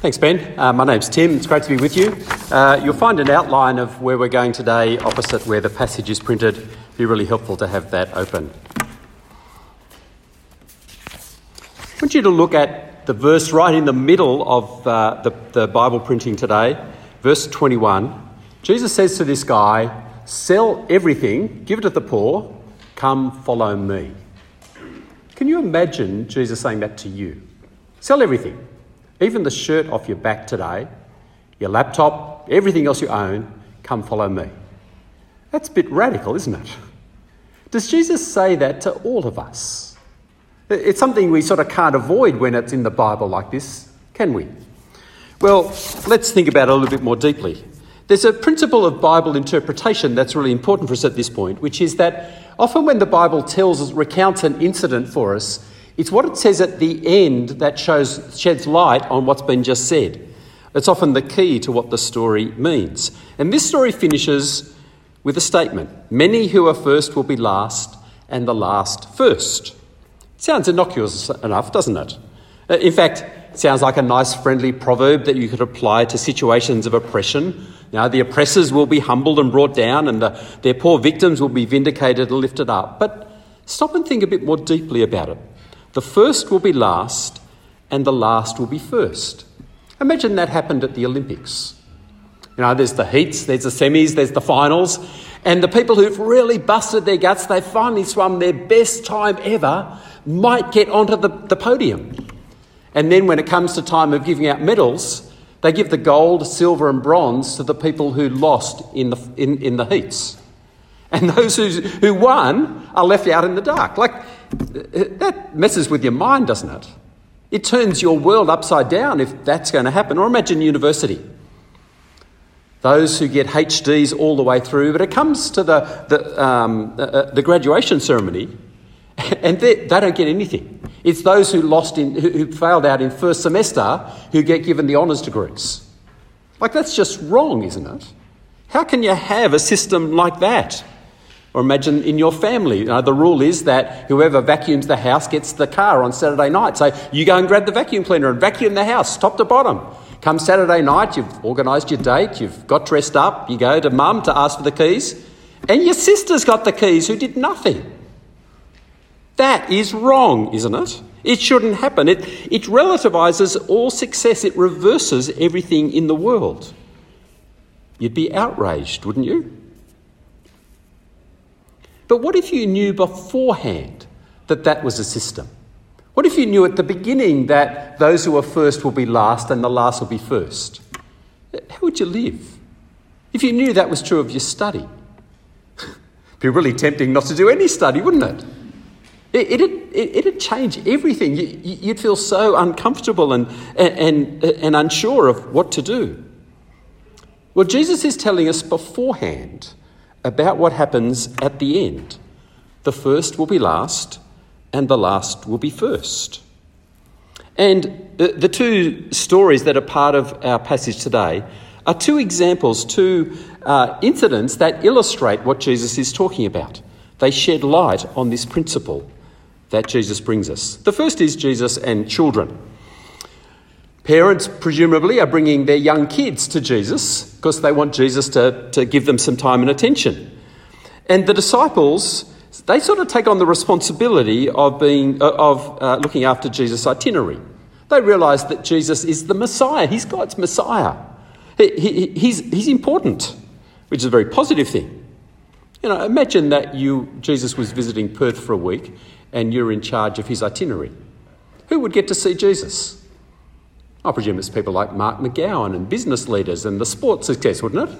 Thanks, Ben. Uh, my name's Tim. It's great to be with you. Uh, you'll find an outline of where we're going today opposite where the passage is printed. It'd be really helpful to have that open. I want you to look at the verse right in the middle of uh, the, the Bible printing today, verse 21. Jesus says to this guy, Sell everything, give it to the poor, come follow me. Can you imagine Jesus saying that to you? Sell everything even the shirt off your back today, your laptop, everything else you own, come follow me. That's a bit radical, isn't it? Does Jesus say that to all of us? It's something we sort of can't avoid when it's in the Bible like this, can we? Well, let's think about it a little bit more deeply. There's a principle of Bible interpretation that's really important for us at this point, which is that often when the Bible tells us, recounts an incident for us, it's what it says at the end that shows, sheds light on what's been just said. It's often the key to what the story means. And this story finishes with a statement Many who are first will be last, and the last first. Sounds innocuous enough, doesn't it? Uh, in fact, it sounds like a nice, friendly proverb that you could apply to situations of oppression. Now, the oppressors will be humbled and brought down, and the, their poor victims will be vindicated and lifted up. But stop and think a bit more deeply about it. The first will be last, and the last will be first. Imagine that happened at the Olympics. You know, there's the heats, there's the semis, there's the finals, and the people who've really busted their guts, they've finally swum their best time ever, might get onto the, the podium. And then when it comes to time of giving out medals, they give the gold, silver, and bronze to the people who lost in the, in, in the heats. And those who, who won are left out in the dark. Like, that messes with your mind, doesn't it? It turns your world upside down if that's going to happen. Or imagine university. Those who get HDs all the way through, but it comes to the, the, um, uh, uh the graduation ceremony and they, they, don't get anything. It's those who lost in, who, who failed out in first semester who get given the honours degrees. Like that's just wrong, isn't it? How can you have a system like that? Or imagine in your family, you know, the rule is that whoever vacuums the house gets the car on Saturday night. So you go and grab the vacuum cleaner and vacuum the house top to bottom. Come Saturday night, you've organised your date, you've got dressed up, you go to mum to ask for the keys, and your sister's got the keys who did nothing. That is wrong, isn't it? It shouldn't happen. It, it relativises all success, it reverses everything in the world. You'd be outraged, wouldn't you? But what if you knew beforehand that that was a system? What if you knew at the beginning that those who are first will be last and the last will be first? How would you live? If you knew that was true of your study, it'd be really tempting not to do any study, wouldn't it? It, it, it, it'd change everything. You, would feel so uncomfortable and, and, and unsure of what to do. Well, Jesus is telling us beforehand about what happens at the end. The first will be last, and the last will be first. And the, two stories that are part of our passage today are two examples, two uh, incidents that illustrate what Jesus is talking about. They shed light on this principle that Jesus brings us. The first is Jesus and children. Parents, presumably, are bringing their young kids to Jesus because they want Jesus to, to give them some time and attention. And the disciples, they sort of take on the responsibility of, being, uh, of uh, looking after Jesus' itinerary. They realise that Jesus is the Messiah, he's God's Messiah. He, he, he's, he's important, which is a very positive thing. You know, imagine that you, Jesus was visiting Perth for a week and you're in charge of his itinerary. Who would get to see Jesus? I presume it's people like Mark McGowan and business leaders and the sports success, wouldn't it?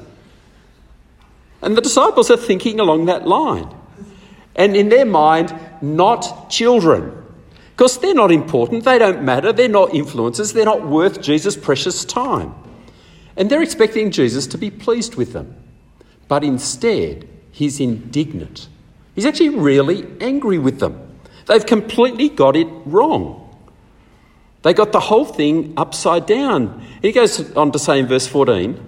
And the disciples are thinking along that line. And in their mind, not children. Because they're not important, they don't matter, they're not influencers, they're not worth Jesus' precious time. And they're expecting Jesus to be pleased with them. But instead, he's indignant. He's actually really angry with them. They've completely got it wrong. They got the whole thing upside down. He goes on to say in verse 14,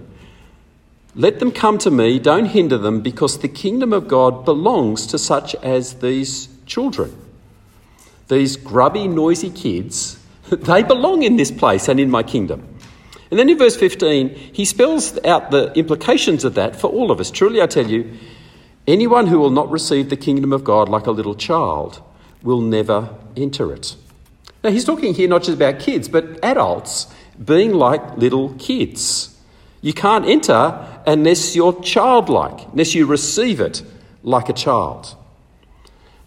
Let them come to me, don't hinder them, because the kingdom of God belongs to such as these children. These grubby, noisy kids, they belong in this place and in my kingdom. And then in verse 15, he spells out the implications of that for all of us. Truly, I tell you, anyone who will not receive the kingdom of God like a little child will never enter it. Now, he's talking here not just about kids, but adults being like little kids. You can't enter unless you're childlike, unless you receive it like a child.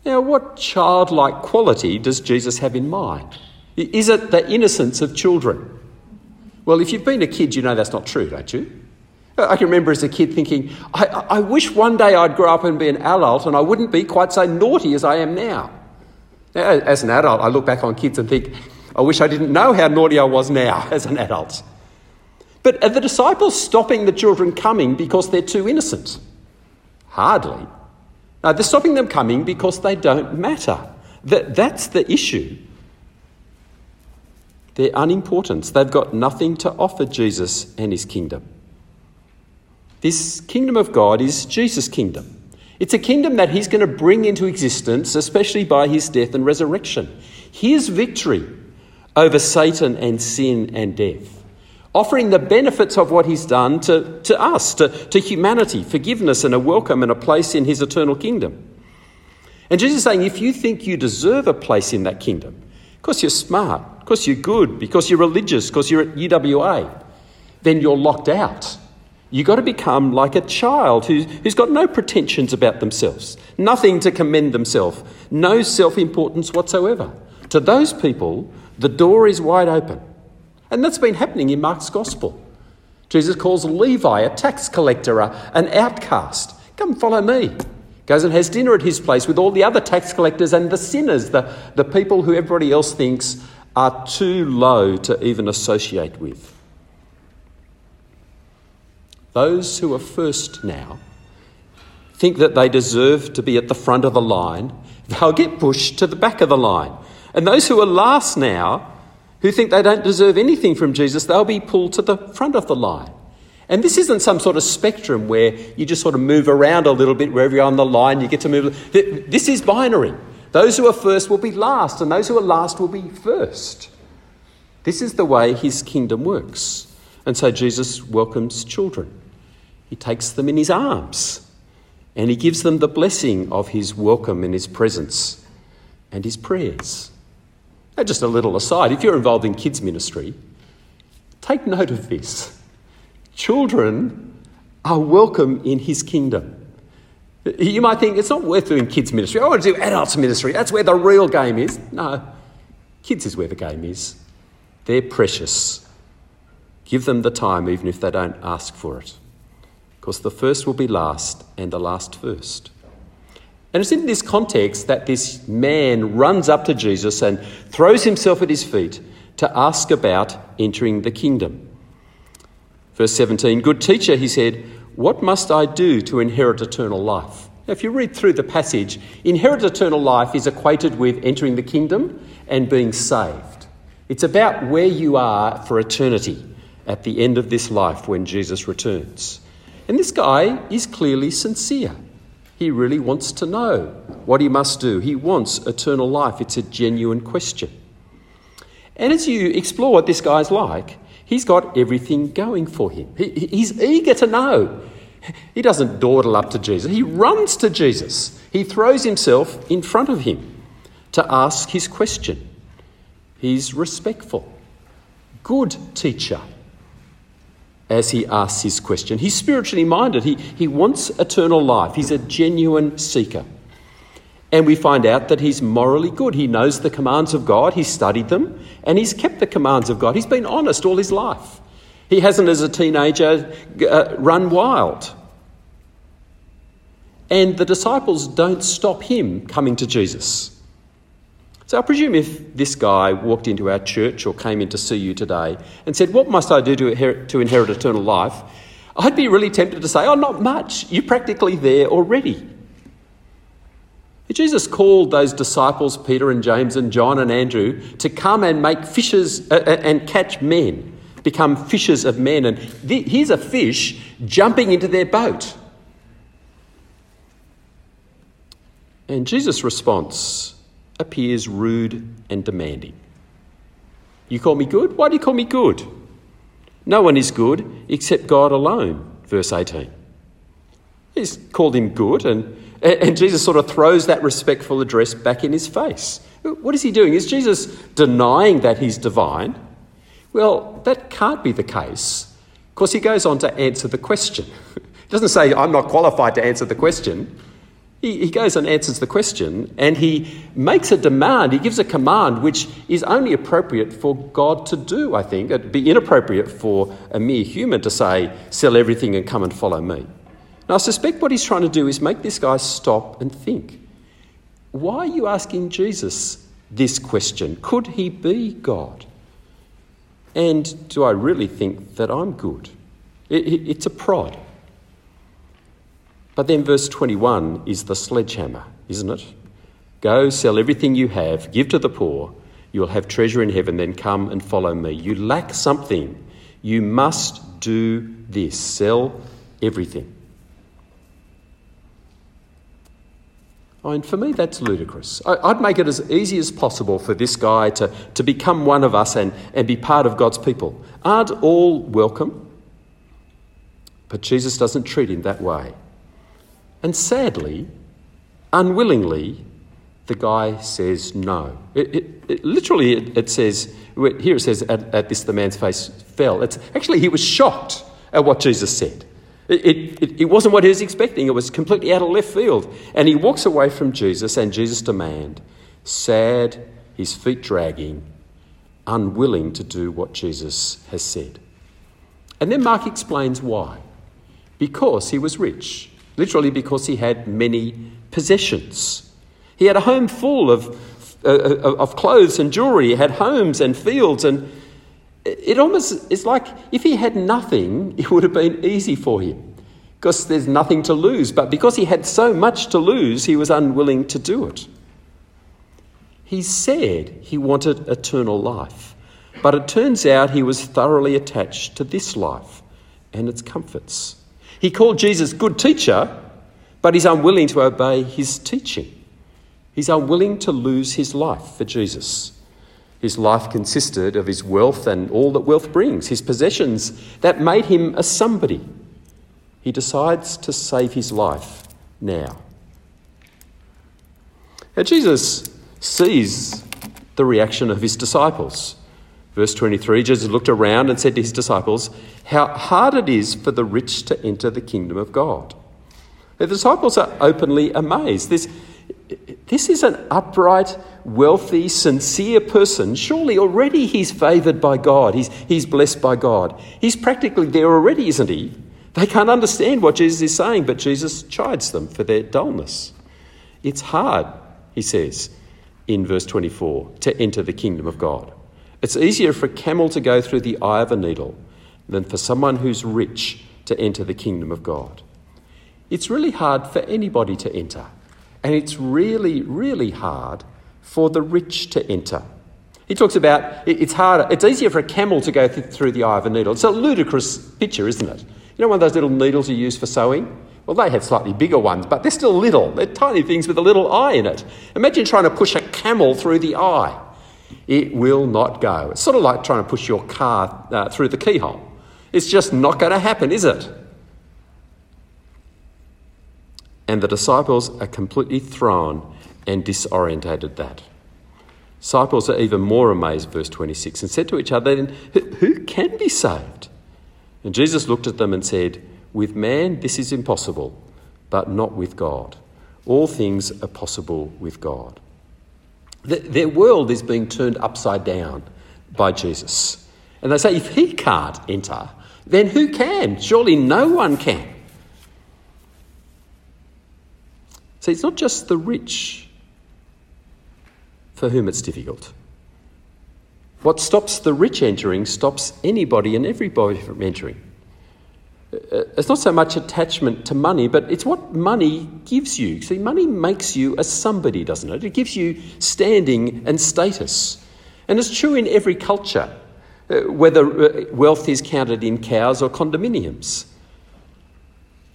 Now, what childlike quality does Jesus have in mind? Is it the innocence of children? Well, if you've been a kid, you know that's not true, don't you? I can remember as a kid thinking, I, I wish one day I'd grow up and be an adult and I wouldn't be quite so naughty as I am now. As an adult, I look back on kids and think, I wish I didn't know how naughty I was now as an adult. But are the disciples stopping the children coming because they're too innocent? Hardly. No, they're stopping them coming because they don't matter. That, that's the issue. They're unimportant. They've got nothing to offer Jesus and his kingdom. This kingdom of God is Jesus' kingdom. It's a kingdom that he's going to bring into existence, especially by his death and resurrection. His victory over Satan and sin and death, offering the benefits of what he's done to, to us, to, to humanity, forgiveness and a welcome and a place in his eternal kingdom. And Jesus is saying, if you think you deserve a place in that kingdom, because you're smart, because you're good, because you're religious, because you're at UWA, then you're locked out. You've got to become like a child who's, who's got no pretensions about themselves, nothing to commend themselves, no self importance whatsoever. To those people, the door is wide open. And that's been happening in Mark's Gospel. Jesus calls Levi a tax collector, an outcast. Come follow me. Goes and has dinner at his place with all the other tax collectors and the sinners, the, the people who everybody else thinks are too low to even associate with. Those who are first now think that they deserve to be at the front of the line, they'll get pushed to the back of the line. And those who are last now, who think they don't deserve anything from Jesus, they'll be pulled to the front of the line. And this isn't some sort of spectrum where you just sort of move around a little bit wherever you're on the line, you get to move. This is binary. Those who are first will be last, and those who are last will be first. This is the way his kingdom works. And so Jesus welcomes children. He takes them in his arms and he gives them the blessing of his welcome and his presence and his prayers. Now, just a little aside if you're involved in kids' ministry, take note of this. Children are welcome in his kingdom. You might think it's not worth doing kids' ministry. I want to do adults' ministry. That's where the real game is. No, kids is where the game is. They're precious. Give them the time, even if they don't ask for it. Because the first will be last and the last first. And it's in this context that this man runs up to Jesus and throws himself at his feet to ask about entering the kingdom. Verse 17 Good teacher, he said, what must I do to inherit eternal life? Now, if you read through the passage, inherit eternal life is equated with entering the kingdom and being saved. It's about where you are for eternity at the end of this life when Jesus returns. And this guy is clearly sincere. He really wants to know what he must do. He wants eternal life. It's a genuine question. And as you explore what this guy's like, He's got everything going for him. He, he's eager to know. He doesn't dawdle up to Jesus, he runs to Jesus. He throws himself in front of him to ask his question. He's respectful. Good teacher as he asks his question. He's spiritually minded. He, he wants eternal life. He's a genuine seeker. And we find out that he's morally good. He knows the commands of God, he's studied them, and he's kept the commands of God. He's been honest all his life. He hasn't, as a teenager, uh, run wild. And the disciples don't stop him coming to Jesus. So I presume if this guy walked into our church or came in to see you today and said, What must I do to inherit, to inherit eternal life? I'd be really tempted to say, Oh, not much. You're practically there already. Jesus called those disciples, Peter and James and John and Andrew, to come and make fishers uh, uh and catch men, become fishers of men. And th- here's a fish jumping into their boat. And Jesus' response appears rude and demanding. You call me good? Why do you call me good? No one is good except God alone, verse 18. He's called him good, and, and Jesus sort of throws that respectful address back in his face. What is he doing? Is Jesus denying that he's divine? Well, that can't be the case. Of course, he goes on to answer the question. he doesn't say, I'm not qualified to answer the question. He, he goes and answers the question and he makes a demand, he gives a command which is only appropriate for God to do, I think. It'd be inappropriate for a mere human to say, sell everything and come and follow me. Now, I suspect what he's trying to do is make this guy stop and think. Why are you asking Jesus this question? Could he be God? And do I really think that I'm good? It, it, it's a prod. But then verse 21 is the sledgehammer, isn't it? Go, sell everything you have, give to the poor, you'll have treasure in heaven, then come and follow me. You lack something. You must do this sell everything. Oh, I mean, for me, that's ludicrous. I'd make it as easy as possible for this guy to, to become one of us and, and be part of God's people. Aren't all welcome? But Jesus doesn't treat him that way. And sadly, unwillingly, the guy says no. It, it, it, literally, it, it, says, here it says, at, at, this the man's face fell. It's, actually, he was shocked at what Jesus said. It, it wasn't what he was expecting, it was completely out of left field. And he walks away from Jesus and Jesus' demand, sad, his feet dragging, unwilling to do what Jesus has said. And then Mark explains why. Because he was rich literally because he had many possessions. He had a home full of, uh, uh, of clothes and jewelry, he had homes and fields, and it almost is like if he had nothing, it would have been easy for him because there's nothing to lose. But because he had so much to lose, he was unwilling to do it. He said he wanted eternal life, but it turns out he was thoroughly attached to this life and its comforts. He called Jesus good teacher, but he's unwilling to obey his teaching. He's unwilling to lose his life for Jesus. His life consisted of his wealth and all that wealth brings, his possessions that made him a somebody. He decides to save his life now. Now, Jesus sees the reaction of his disciples. Verse 23 Jesus looked around and said to his disciples, How hard it is for the rich to enter the kingdom of God. The disciples are openly amazed. This, this is an upright, wealthy, sincere person. Surely already he's favoured by God, he's, he's blessed by God. He's practically there already, isn't he? They can't understand what Jesus is saying, but Jesus chides them for their dullness. It's hard, he says in verse 24, to enter the kingdom of God. It's easier for a camel to go through the eye of a needle than for someone who's rich to enter the kingdom of God. It's really hard for anybody to enter, and it's really, really hard for the rich to enter. He talks about it's harder, it's easier for a camel to go through the eye of a needle. It's a ludicrous picture, isn't it? You know one of those little needles you use for sewing? Well, they have slightly bigger ones, but they're still little. They're tiny things with a little eye in it. Imagine trying to push a camel through the eye. It will not go. It's sort of like trying to push your car uh, through the keyhole. It's just not going to happen, is it? And the disciples are completely thrown and disorientated that. Disciples are even more amazed, verse 26, and said to each other, then, Who can be saved? And Jesus looked at them and said, With man this is impossible, but not with God. All things are possible with God. Their world is being turned upside down by Jesus. And they say, if he can't enter, then who can? Surely no one can. See, it's not just the rich for whom it's difficult. What stops the rich entering stops anybody and everybody from entering. Uh, it's not so much attachment to money, but it's what money gives you. See, money makes you a somebody, doesn't it? It gives you standing and status. And it's true in every culture, uh, whether uh, wealth is counted in cows or condominiums.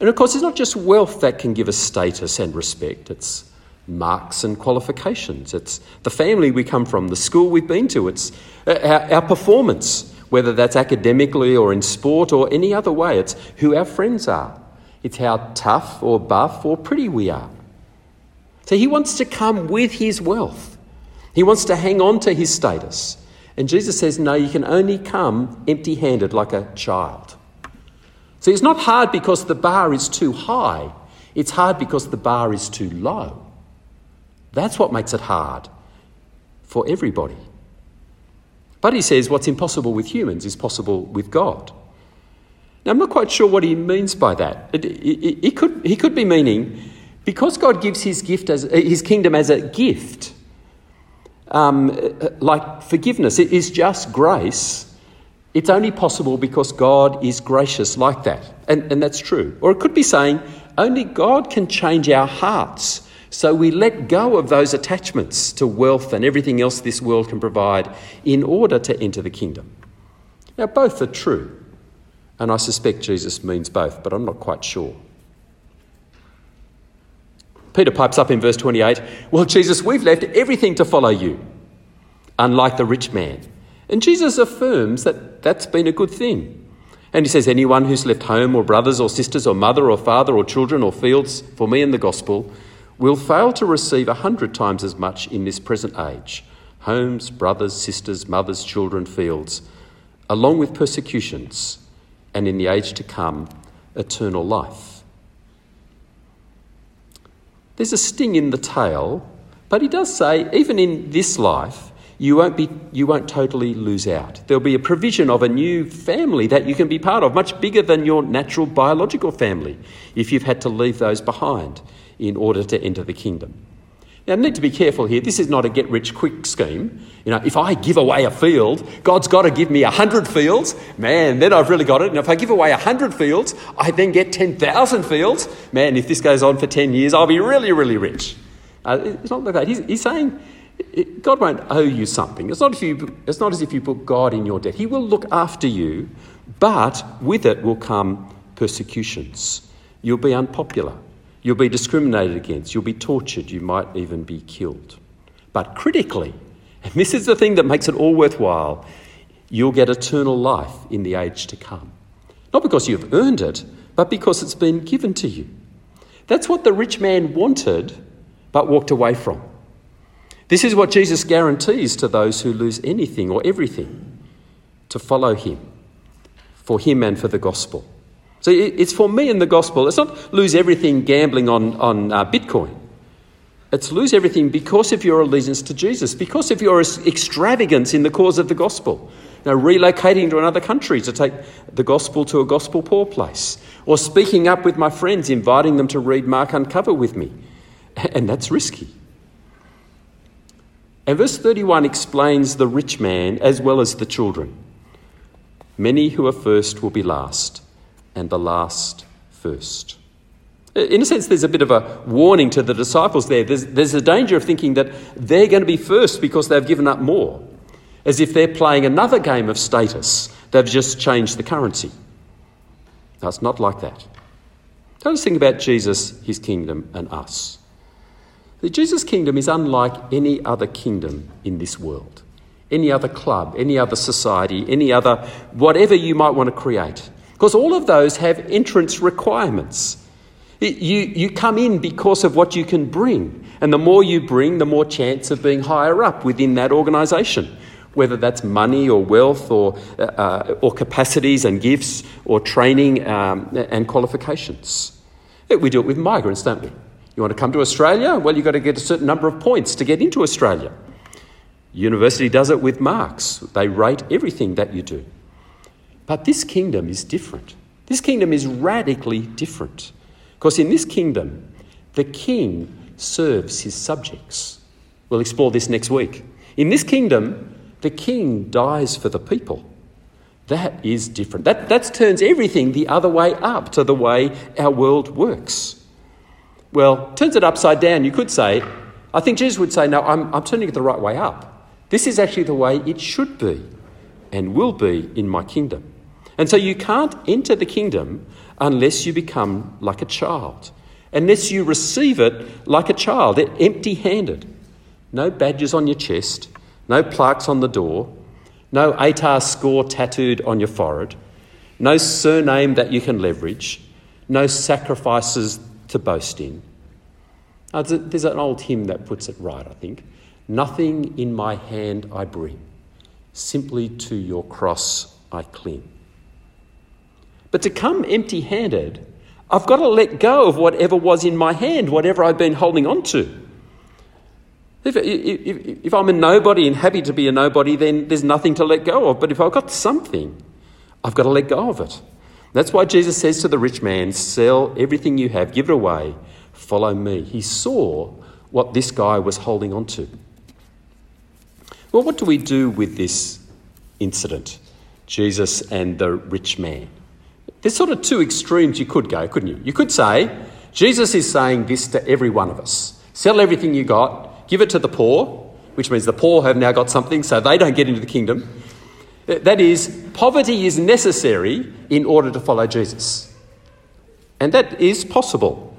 And of course, it's not just wealth that can give us status and respect, it's marks and qualifications, it's the family we come from, the school we've been to, it's our, our performance whether that's academically or in sport or any other way. It's who our friends are, it's how tough or buff or pretty we are. So he wants to come with his wealth, he wants to hang on to his status. And Jesus says, No, you can only come empty handed like a child. See, it's not hard because the bar is too high, it's hard because the bar is too low. That's what makes it hard for everybody. But he says what's impossible with humans is possible with God. Now, I'm not quite sure what he means by that. It, it, it could, he could be meaning because God gives his, gift as, his kingdom as a gift, um, like forgiveness, it is just grace. It's only possible because God is gracious like that. And, and that's true. Or it could be saying only God can change our hearts so we let go of those attachments to wealth and everything else this world can provide in order to enter the kingdom. Now, both are true, and I suspect Jesus means both, but I'm not quite sure. Peter pipes up in verse 28 Well, Jesus, we've left everything to follow you, unlike the rich man. And Jesus affirms that that's been a good thing. And he says, Anyone who's left home or brothers or sisters or mother or father or children or fields for me and the gospel will fail to receive a hundred times as much in this present age homes, brothers, sisters, mothers, children, fields, along with persecutions, and in the age to come, eternal life. There's a sting in the tail, but he does say, even in this life, you won't, be, you won't totally lose out. There'll be a provision of a new family that you can be part of, much bigger than your natural biological family, if you've had to leave those behind in order to enter the kingdom. Now, I need to be careful here. This is not a get rich quick scheme. You know, if I give away a field, God's got to give me a hundred fields. Man, then I've really got it. And if I give away a hundred fields, I then get 10,000 fields. Man, if this goes on for 10 years, I'll be really, really rich. Uh, it's not like that. He's, he's saying God won't owe you something. It's not, you, it's not as if you put God in your debt. He will look after you, but with it will come persecutions. You'll be unpopular. You'll be discriminated against, you'll be tortured, you might even be killed. But critically, and this is the thing that makes it all worthwhile, you'll get eternal life in the age to come. Not because you've earned it, but because it's been given to you. That's what the rich man wanted, but walked away from. This is what Jesus guarantees to those who lose anything or everything to follow him, for him and for the gospel. So it's for me in the gospel. It's not lose everything gambling on, on uh, Bitcoin. It's lose everything because of your allegiance to Jesus, because of your extravagance in the cause of the gospel. Know, relocating to another country to take the gospel to a gospel poor place, or speaking up with my friends, inviting them to read Mark Uncover with me. And that's risky. And verse 31 explains the rich man as well as the children. Many who are first will be last and the last first. In a sense, there's a bit of a warning to the disciples there. There's, there's a danger of thinking that they're going to be first because they've given up more, as if they're playing another game of status. They've just changed the currency. No, it's not like that. Tell us think about Jesus, his kingdom, and us. The Jesus' kingdom is unlike any other kingdom in this world, any other club, any other society, any other whatever you might want to create. Because all of those have entrance requirements. You, you come in because of what you can bring. And the more you bring, the more chance of being higher up within that organisation, whether that's money or wealth or, uh, or capacities and gifts or training um, and qualifications. We do it with migrants, don't we? You want to come to Australia? Well, you've got to get a certain number of points to get into Australia. University does it with marks, they rate everything that you do. But this kingdom is different. This kingdom is radically different. Because in this kingdom, the king serves his subjects. We'll explore this next week. In this kingdom, the king dies for the people. That is different. That, that turns everything the other way up to the way our world works. Well, turns it upside down. You could say, I think Jesus would say, no, I'm, I'm turning it the right way up. This is actually the way it should be and will be in my kingdom. And so you can't enter the kingdom unless you become like a child, unless you receive it like a child, empty handed. No badges on your chest, no plaques on the door, no ATAR score tattooed on your forehead, no surname that you can leverage, no sacrifices to boast in. There's an old hymn that puts it right, I think. Nothing in my hand I bring, simply to your cross I cling. But to come empty handed, I've got to let go of whatever was in my hand, whatever I've been holding on to. If, if, if, I'm a nobody and happy to be a nobody, then there's nothing to let go of. But if I've got something, I've got to let go of it. That's why Jesus says to the rich man, Sell everything you have, give it away, follow me. He saw what this guy was holding on to. Well, what do we do with this incident? Jesus and the rich man. There's sort of two extremes you could go, couldn't you? You could say, Jesus is saying this to every one of us sell everything you got, give it to the poor, which means the poor have now got something so they don't get into the kingdom. That is, poverty is necessary in order to follow Jesus. And that is possible.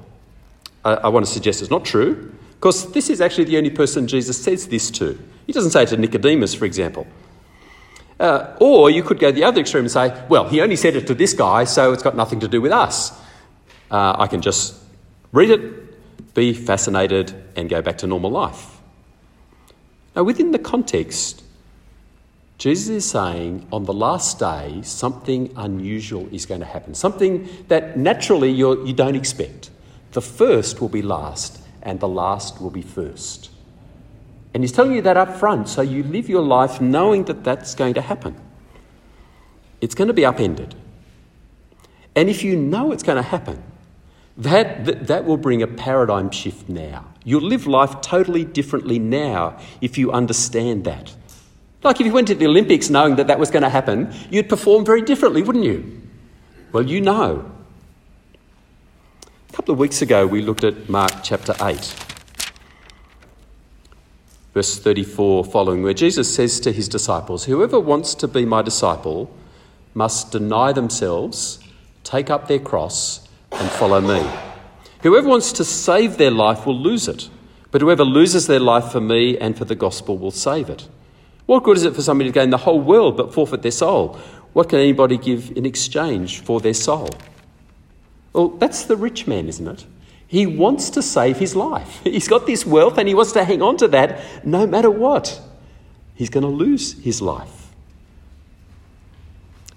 I, I want to suggest it's not true, because this is actually the only person Jesus says this to. He doesn't say it to Nicodemus, for example. Uh, or you could go the other extreme and say, well, he only said it to this guy, so it's got nothing to do with us. Uh, I can just read it, be fascinated, and go back to normal life. Now, within the context, Jesus is saying on the last day, something unusual is going to happen, something that naturally you're, you do not expect. The first will be last, and the last will be first. And he's telling you that up front, so you live your life knowing that that's going to happen. It's going to be upended. And if you know it's going to happen, that, that, that will bring a paradigm shift now. You'll live life totally differently now if you understand that. Like if you went to the Olympics knowing that that was going to happen, you'd perform very differently, wouldn't you? Well, you know. A couple of weeks ago, we looked at Mark chapter 8 verse 34 following, where Jesus says to his disciples, Whoever wants to be my disciple must deny themselves, take up their cross, and follow me. Whoever wants to save their life will lose it, but whoever loses their life for me and for the gospel will save it. What good is it for somebody to gain the whole world but forfeit their soul? What can anybody give in exchange for their soul? Well, that's the rich man, isn't it? He wants to save his life. He's got this wealth and he wants to hang on to that no matter what. He's going to lose his life.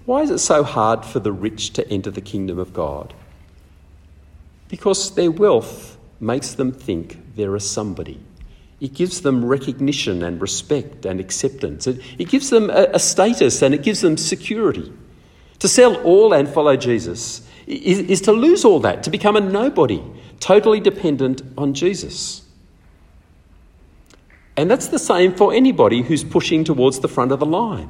Why is it so hard for the rich to enter the kingdom of God? Because their wealth makes them think they're a somebody. It gives them recognition and respect and acceptance. It, it gives them a, a status and it gives them security. To sell all and follow Jesus is, is to lose all that, to become a nobody, totally dependent on Jesus. And that's the same for anybody who's pushing towards the front of the line.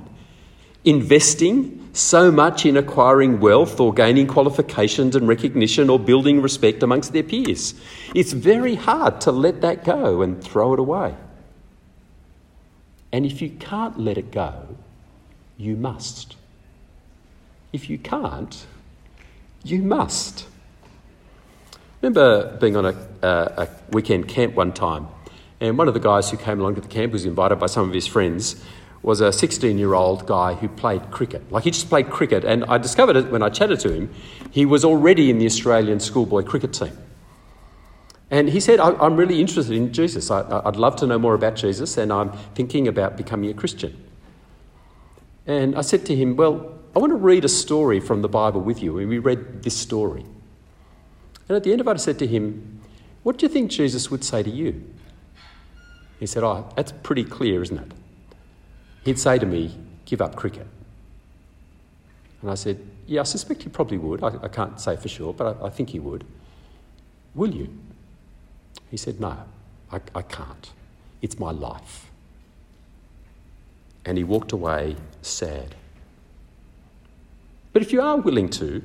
Investing so much in acquiring wealth or gaining qualifications and recognition or building respect amongst their peers. It's very hard to let that go and throw it away. And if you can't let it go, you must. If you can't, you must remember being on a, a weekend camp one time, and one of the guys who came along to the camp was invited by some of his friends was a 16 year old guy who played cricket. Like he just played cricket, and I discovered it when I chatted to him. He was already in the Australian schoolboy cricket team. And he said, I'm really interested in Jesus. I'd love to know more about Jesus, and I'm thinking about becoming a Christian. And I said to him, Well, I want to read a story from the Bible with you. And we read this story. And at the end of it, I said to him, What do you think Jesus would say to you? He said, Oh, that's pretty clear, isn't it? He'd say to me, Give up cricket. And I said, Yeah, I suspect he probably would. I, I can't say for sure, but I, I, think he would. Will you? He said, No, I, I can't. It's my life. And he walked away sad. But if you are willing to,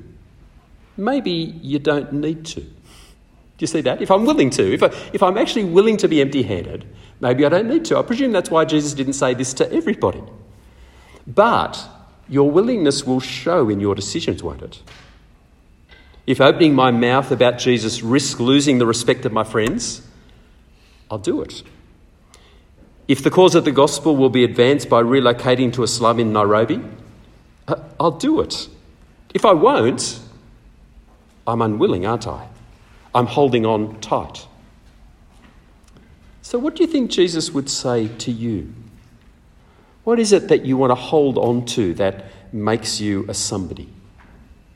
maybe you don't need to. Do you see that? If I'm willing to, if, I, if I'm actually willing to be empty handed, maybe I don't need to. I presume that's why Jesus didn't say this to everybody. But your willingness will show in your decisions, won't it? If opening my mouth about Jesus risks losing the respect of my friends, I'll do it. If the cause of the gospel will be advanced by relocating to a slum in Nairobi, uh, I'll do it. If I won't, I'm unwilling, aren't I? I'm holding on tight. So, what do you think Jesus would say to you? What is it that you want to hold on to that makes you a somebody?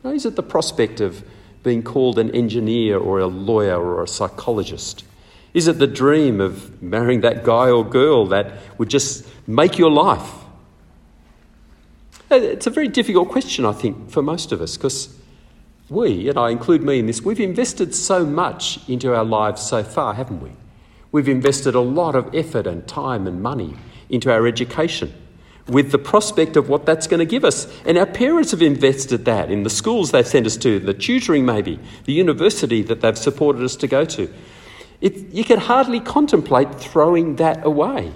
Is it the prospect of being called an engineer or a lawyer or a psychologist? Is it the dream of marrying that guy or girl that would just make your life? Uh, it's a very difficult question, I think, for most of us because we, and I include me in this, we've invested so much into our lives so far, haven't we? We've invested a lot of effort and time and money into our education with the prospect of what that's going to give us. And our parents have invested that in the schools they've sent us to, the tutoring maybe, the university that they've supported us to go to. It, you can hardly contemplate throwing that away.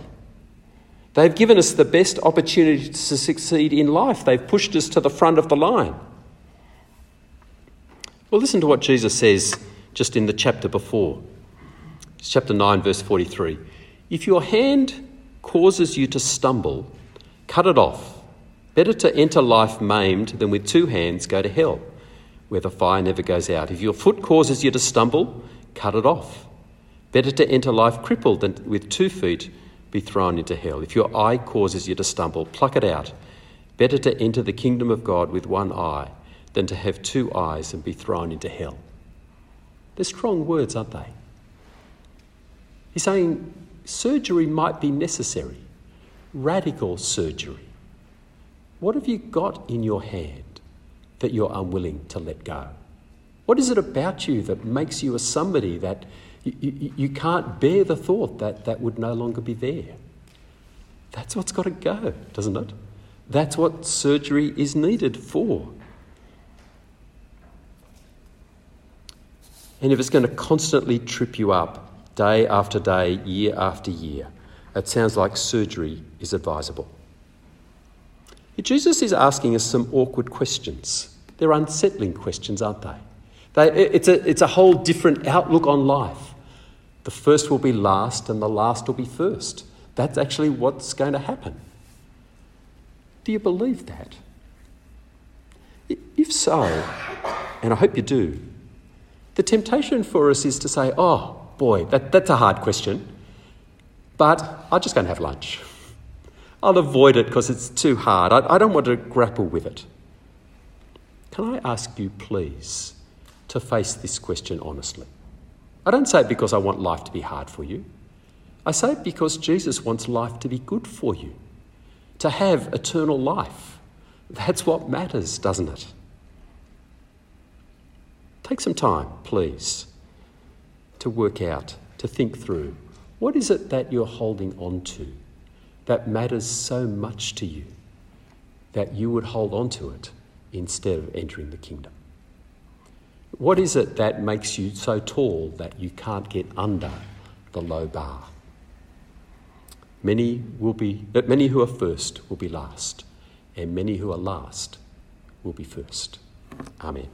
They've given us the best opportunity to succeed in life. They've pushed us to the front of the line. Well, listen to what Jesus says just in the chapter before. It's chapter 9, verse 43. If your hand causes you to stumble, Cut it off. Better to enter life maimed than with two hands go to hell, where the fire never goes out. If your foot causes you to stumble, cut it off. Better to enter life crippled than with two feet be thrown into hell. If your eye causes you to stumble, pluck it out. Better to enter the kingdom of God with one eye than to have two eyes and be thrown into hell. They're strong words, aren't they? He's saying surgery might be necessary radical surgery. What have you got in your hand that you're unwilling to let go? What is it about you that makes you a somebody that you, you, you can't bear the thought that that would no longer be there? That's what's got to go, doesn't it? That's what surgery is needed for. And if it's going to constantly trip you up day after day, year after year, it sounds like surgery is advisable. Jesus is asking us some awkward questions. They're unsettling questions, aren't they? they it's, a, it's a whole different outlook on life. The first will be last, and the last will be first. That's actually what's going to happen. Do you believe that? If so, and I hope you do, the temptation for us is to say, oh, boy, that, that's a hard question. But I'm just going to have lunch. I'll avoid it because it's too hard. I, I don't want to grapple with it. Can I ask you, please, to face this question honestly? I don't say it because I want life to be hard for you. I say it because Jesus wants life to be good for you, to have eternal life. That's what matters, doesn't it? Take some time, please, to work out, to think through what is it that you're holding on to that matters so much to you that you would hold on to it instead of entering the kingdom? What is it that makes you so tall that you can't get under the low bar? Many will be, many who are first will be last, and many who are last will be first. Amen.